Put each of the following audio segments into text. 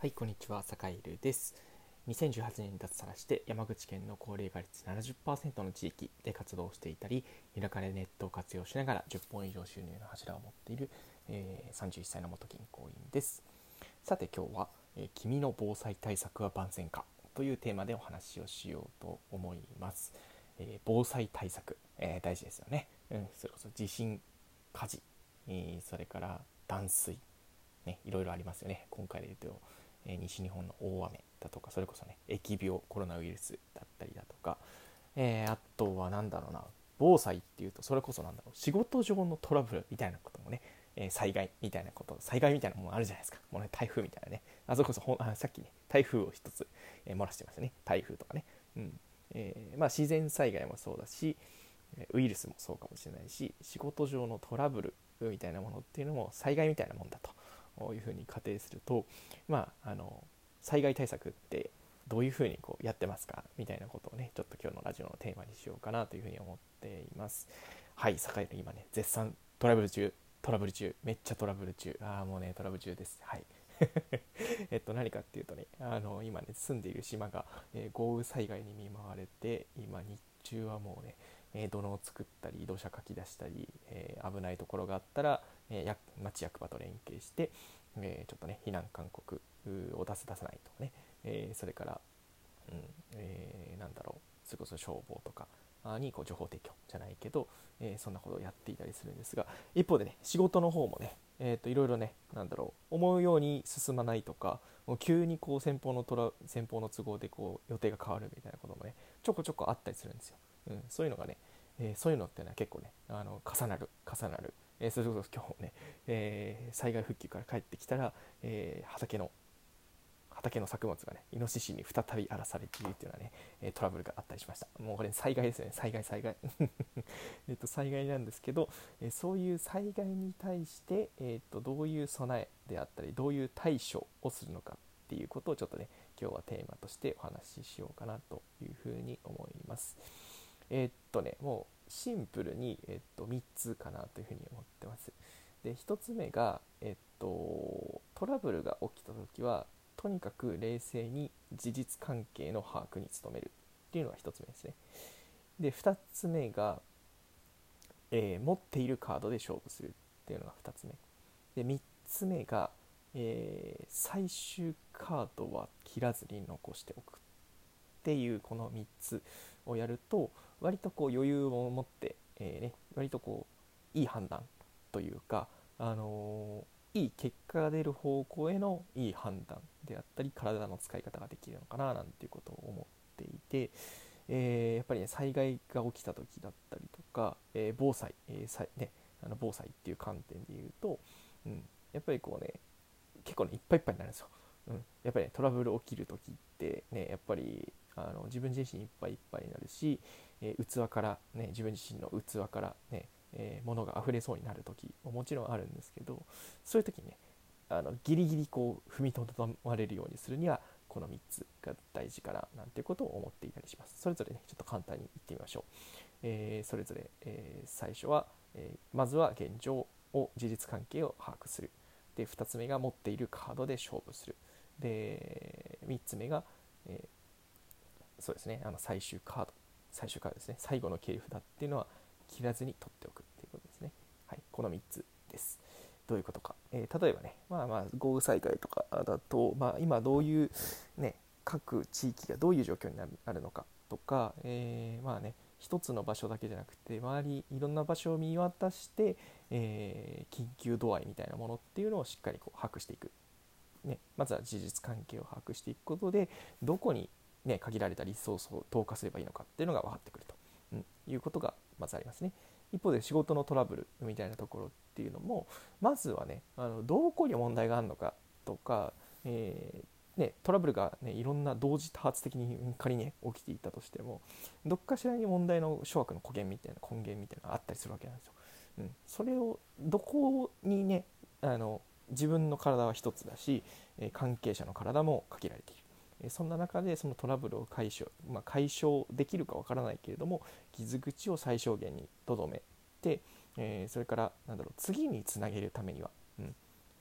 はい、こんにちは、坂井るです。2018年に脱サラして山口県の高齢化率70%の地域で活動していたり、田舎でネットを活用しながら10本以上収入の柱を持っている、えー31歳の元銀行員です。さて今日は、えー君の防災対策は万全かというテーマでお話をしようと思います。えー防災対策、え大事ですよね。うん、それこそ地震、火事、えそれから断水、ね、いろいろありますよね。今回で言うと、え西日本の大雨だとか、それこそね、疫病、コロナウイルスだったりだとか、えーあとは何だろうな、防災っていうと、それこそなんだろう、仕事上のトラブルみたいなこともね、え災害みたいなこと、災害みたいなものあるじゃないですか。もうね、台風みたいなね。あそこそほあ、さっきね、台風を一つ、えー漏らしてましたね。台風とかね。うん。えーまあ、自然災害もそうだし、ウイルスもそうかもしれないし仕事上のトラブルみたいなものっていうのも災害みたいなもんだというふうに仮定するとまああの災害対策ってどういうふうにこうやってますかみたいなことをねちょっと今日のラジオのテーマにしようかなというふうに思っています。はい坂井の今ね絶賛トラブル中トラブル中めっちゃトラブル中。ああもうねトラブル中です。はい。えっと何かっていうとねあの今ね住んでいる島が、えー豪雨災害に見舞われて今日中はもうねえー土のを作ったり土砂かき出したり、えー危ないところがあったら、えー町役場と連携して、えーちょっとね避難勧告を出す出さないとかね、えそれから、うんえなんだろうそれこそ消防とかにこう情報提供じゃないけど、えそんなことをやっていたりするんですが一方でね仕事の方もね、えー、といろいろねなんだろう思うように進まないとかもう急にこう先方のトラ先方の都合でこう予定が変わるみたいなこともねちょこちょこあったりするんですよ。うん、そういうのがね、えーそういうのっていうのは結構ねあの重なる重なる、えーそれこそ今日ね、えー災害復旧から帰ってきたら、えー畑の畑の作物がねイノシシに再び荒らされているっていうのはね、えトラブルがあったりしました。もうこれ災害ですよね。災害災害。えっと災害なんですけど、えそういう災害に対して、えー、とどういう備えであったりどういう対処をするのかっていうことをちょっとね今日はテーマとしてお話ししようかなというふうに思います。えーっとねもうシンプルに、えーっと3つかなというふうに思ってます。で1つ目が、えーっとトラブルが起きた時はとにかく冷静に事実関係の把握に努めるっていうのが1つ目ですね。で2つ目が、えー持っているカードで勝負するっていうのが2つ目。で3つ目が、えー最終カードは切らずに残しておくっていうこの3つ。をやると割とこう余裕を持って、えーね、割とこういい判断というか、あのーいい結果が出る方向へのいい判断であったり体の使い方ができるのかななんていうことを思っていて、えーやっぱりね災害が起きた時だったりとか、えー防災、えーさね、あの防災っていう観点で言うと、うん、やっぱりこうね結構ねいっぱいいっぱいになるんですよ。うん、やっぱり、ね、トラブル起きる時ってねやっぱりあの自分自身いっぱいいっぱいになるし、えー器から、ね、自分自身の器からね、えー物が溢れそうになる時ももちろんあるんですけどそういう時にねあのギリギリこう踏みとどまれるようにするにはこの3つが大事かななんてことを思っていたりします。それぞれねちょっと簡単に言ってみましょう、えーそれぞれ、えー最初は、えーまずは現状を事実関係を把握する。で2つ目が持っているカードで勝負する。で3つ目が、えーそうですねあの最終カード。最終カードですね。最後の切り札っていうのは切らずに取っておくっていうことですね。はい。この3つです。どういうことか、えー例えばねまあまあ豪雨災害とかだと、まあ、今どういうね各地域がどういう状況になるのかとか、えーまあね一つの場所だけじゃなくて周りいろんな場所を見渡して、えー緊急度合いみたいなものっていうのをしっかりこう把握していく。ね、まずは事実関係を把握していくことでどこに、ね、限られたリソースを投下すればいいのかっていうのが分かってくると、うんいうことがまずありますね。一方で仕事のトラブルみたいなところっていうのもまずはねあのどこに問題があるのかとか、えーね、トラブルが、ね、いろんな同時多発的に仮に、ね、起きていたとしてもどっかしらに問題の諸悪の根源みたいな根源みたいなのがあったりするわけなんですよ。うん、それをどこにねあの自分の体は一つだし、え関係者の体も限られている、えそんな中でそのトラブルを解消,、まあ、解消できるかわからないけれども傷口を最小限にとどめて、えーそれからなんだろう次につなげるためには、うん、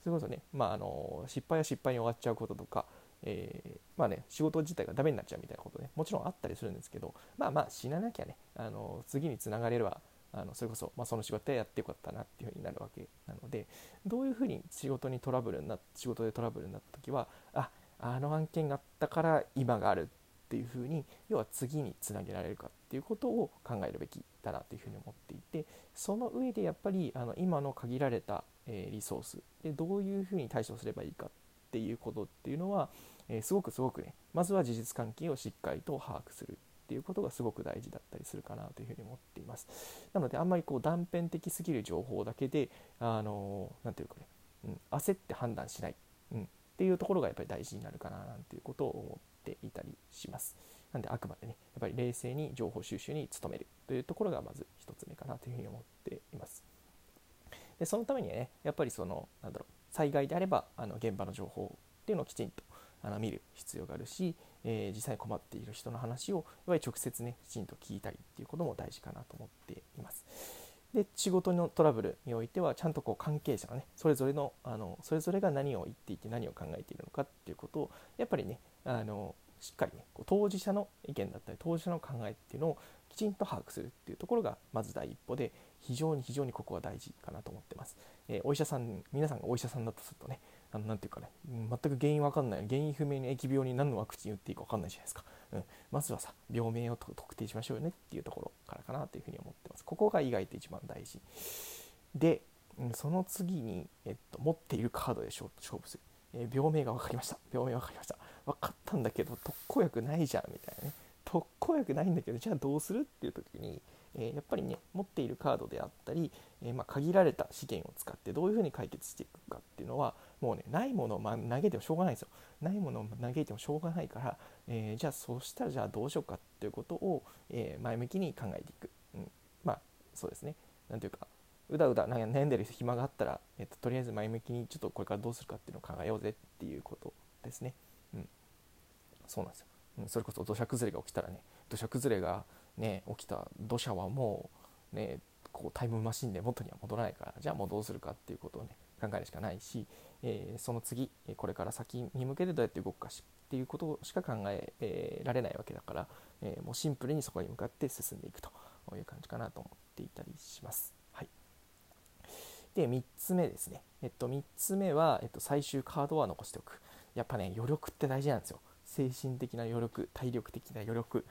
それこそね、まあ、あの失敗は失敗に終わっちゃうこととか、えー、まあね、仕事自体がダメになっちゃうみたいなことね。もちろんあったりするんですけどまあまあ死ななきゃね。あの次につながれればあのそれこそ、まあ、その仕事はやってよかったなっていうふうになるわけなのでどういうふうに仕事にトラブルにな仕事でトラブルになった時はああの案件があったから今があるっていうふうに要は次につなげられるかっていうことを考えるべきだなというふうに思っていてその上でやっぱりあの今の限られた、えー、リソースでどういうふうに対処すればいいかっていうことっていうのは、えー、すごくすごくねまずは事実関係をしっかりと把握する。っていうことがすごく大事だったりするかなというふうに思っています。なのであんまりこう断片的すぎる情報だけであの何ていうかね、うん、焦って判断しない、うん、っていうところがやっぱり大事になるかななんていうことを思っていたりします。なんであくまでねやっぱり冷静に情報収集に努めるというところがまず1つ目かなというふうに思っています。でそのためにはねやっぱりそのなんだろう災害であればあの現場の情報っていうのをきちんとあの見る必要があるし、えー、実際困っている人の話をやっぱり直接ねきちんと聞いたりっていうことも大事かなと思っています。で仕事のトラブルにおいてはちゃんとこう関係者のねそれぞれのあのそれぞれが何を言っていて何を考えているのかっていうことをやっぱりねあのしっかりねこう当事者の意見だったり当事者の考えっていうのをきちんと把握するっていうところがまず第一歩で非常に非常にここは大事かなと思ってます、えー、お医者さん皆さんがお医者さんだとするとねあのなていうかね全く原因わかんない原因不明に疫病に何のワクチン打っていいか分かんないじゃないですか、うん、まずはさ病名を特定しましょうよねっていうところからかなというふうに思ってます。ここが意外と一番大事。で、その次に、えっと、持っているカードで勝負する、えー、病名が分かりました。病名分かりました。分かったんだけど特効薬ないじゃんみたいなね。特効薬ないんだけどじゃあどうするっていう時にえー、やっぱりね持っているカードであったり、えー、まあ、限られた資源を使ってどういうふうに解決していくかっていうのはもうねないものを、ま、投げてもしょうがないですよ。ないものを投げてもしょうがないから、え、じゃあそうしたらじゃあどうしようかっていうことを、え前向きに考えていく、うん、まあそうですね。何ていうかうだうだ悩んでる暇があったら、えっと、とりあえず前向きにちょっとこれからどうするかっていうのを考えようぜっていうことですね。うん、そうなんですよ。うん、それこそ土砂崩れが起きたらね土砂崩れがね、起きた土砂はもう、ね、こうタイムマシンで元には戻らないからじゃあもうどうするかっていうことをね考えるしかないし、えー、その次これから先に向けてどうやって動くかしっていうことしか考ええー、られないわけだから、えー、もうシンプルにそこに向かって進んでいくという感じかなと思っていたりします。はい、で3つ目ですね、えっと、3つ目は、えっと、最終カードは残しておく。やっぱね余力って大事なんですよ。精神的な余力体力的な余力、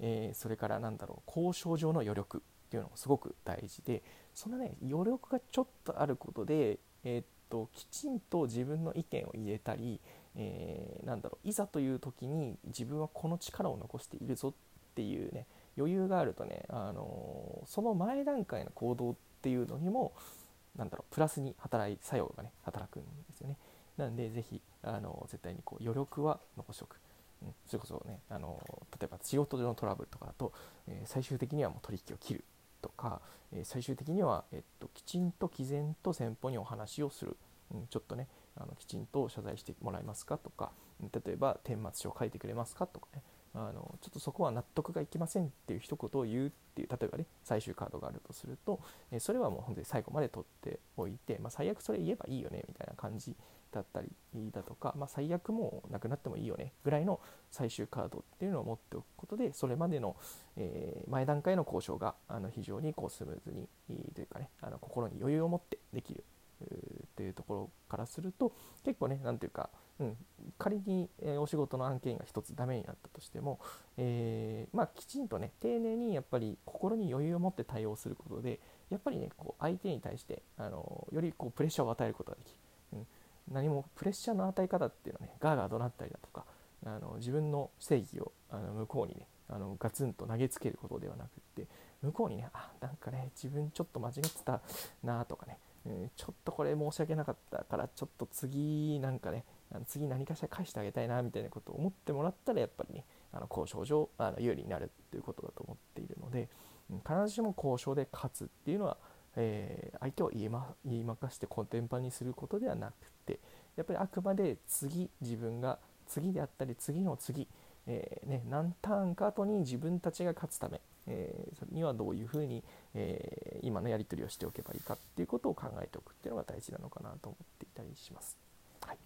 えー、それからなんだろう交渉上の余力っていうのもすごく大事でそのね余力がちょっとあることで、えー、っときちんと自分の意見を入れたり、えー、なんだろういざという時に自分はこの力を残しているぞっていうね余裕があるとね、あのその前段階の行動っていうのにもなんだろうプラスに働い作用がね働くんですよね。なんでぜひあの絶対にこう余力は残しておく。それこそねあの例えば仕事上のトラブルとかだと、え、最終的にはもう取引を切るとか、え、最終的には、えっと、きちんと毅然と先方にお話をする、うん、ちょっとねあのきちんと謝罪してもらえますかとか例えば顛末書を書いてくれますかとかね。あのちょっとそこは納得がいきませんっていう一言を言うっていう例えばね最終カードがあるとすると、えそれはもう本当に最後まで取っておいて、まあ、最悪それ言えばいいよねみたいな感じだったりだとか、まあ、最悪もうなくなってもいいよねぐらいの最終カードっていうのを持っておくことでそれまでの、え、前段階の交渉があの非常にこうスムーズにというかねあの心に余裕を持ってできるというところからすると結構ね何ていうか、うん、仮に、え、お仕事の案件が1つダメになったとしても、えー、まあ、きちんとね丁寧にやっぱり心に余裕を持って対応することでやっぱりねこう相手に対してあのよりこうプレッシャーを与えることができる。うん何もプレッシャーの与え方っていうのはねガーガー怒鳴ったりだとかあの自分の正義をあの向こうにねあのガツンと投げつけることではなくって向こうにねあなんかね自分ちょっと間違ってたなとかね、うん、ちょっとこれ申し訳なかったからちょっと次なんかね次何かしら返してあげたいなみたいなことを思ってもらったらやっぱりねあの交渉上あの有利になるっていうことだと思っているので、うん、必ずしも交渉で勝つっていうのはえー、相手を言い,、ま、言いまかしてコンテンパにすることではなくてやっぱりあくまで次自分が次であったり次の次、えー、ね、何ターンか後に自分たちが勝つため、えそれにはどういうふうに、えー今のやり取りをしておけばいいかっていうことを考えておくっていうのが大事なのかなと思っていたりします。はい、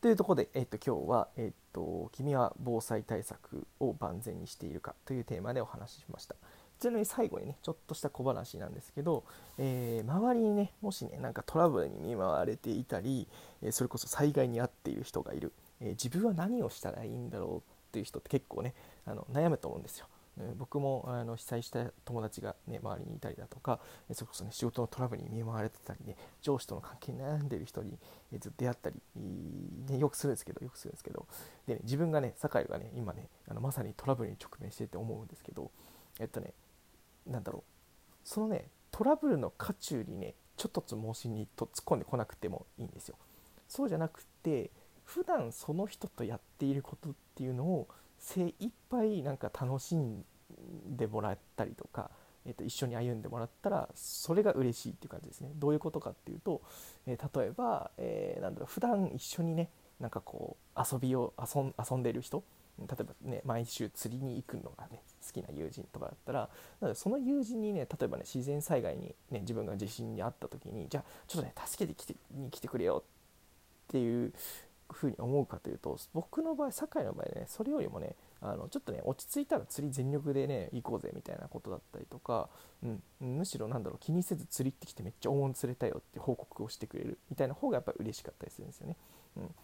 というところで、えっと、今日は、えっと「君は防災対策を万全にしているか?」というテーマでお話ししました。ちなみに最後にねちょっとした小話なんですけど、えー、周りにねもしねなんかトラブルに見舞われていたり、えそれこそ災害に遭っている人がいる、え自分は何をしたらいいんだろうっていう人って結構ねあの悩むと思うんですよ。僕もあの被災した友達が、ね、周りにいたりだとかそれこそ、ね、仕事のトラブルに見舞われてたりね上司との関係に悩んでる人にずっと出会ったり、ね、よくするんですけどよくするんですけどで、ね、自分がね酒井がね今ねあのまさにトラブルに直面してて思うんですけどえっとねなんだろうそのねトラブルの渦中にねちょっとつ申しにと突っ込んでこなくてもいいんですよ。そうじゃなくて普段その人とやっていることっていうのを精一杯なんか楽しんでもらったりとか、えー、と一緒に歩んでもらったらそれが嬉しいっていう感じですね。どういうことかっていうと、えー、例えば、えー、なんだろう普段一緒にねなんかこう遊びを遊ん遊んでる人例えばね毎週釣りに行くのがね好きな友人とかだったらその友人にね例えばね自然災害に、ね、自分が地震にあった時にじゃあちょっとね助けてきてに来てくれよっていうふうに思うかというと僕の場合堺の場合ねそれよりもねあのちょっとね落ち着いたら釣り全力でね行こうぜみたいなことだったりとか、うん、むしろなんだろう気にせず釣りってきてめっちゃ大物釣れたよって報告をしてくれるみたいな方がやっぱり嬉しかったりするんですよね。うん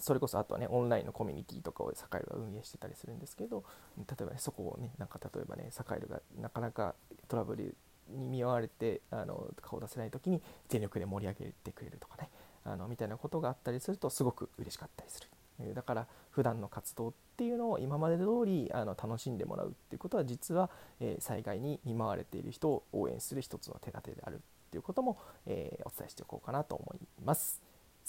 それこそあとはねオンラインのコミュニティとかをサカイルが運営してたりするんですけど例えばねそこをねなんか例えばねサカイルがなかなかトラブルに見舞われてあの顔出せない時に全力で盛り上げてくれるとかねあのみたいなことがあったりするとすごく嬉しかったりする。だから普段の活動っていうのを今まで通りあの楽しんでもらうっていうことは実は、え、災害に見舞われている人を応援する一つの手立てであるっていうことも、え、お伝えしておこうかなと思います。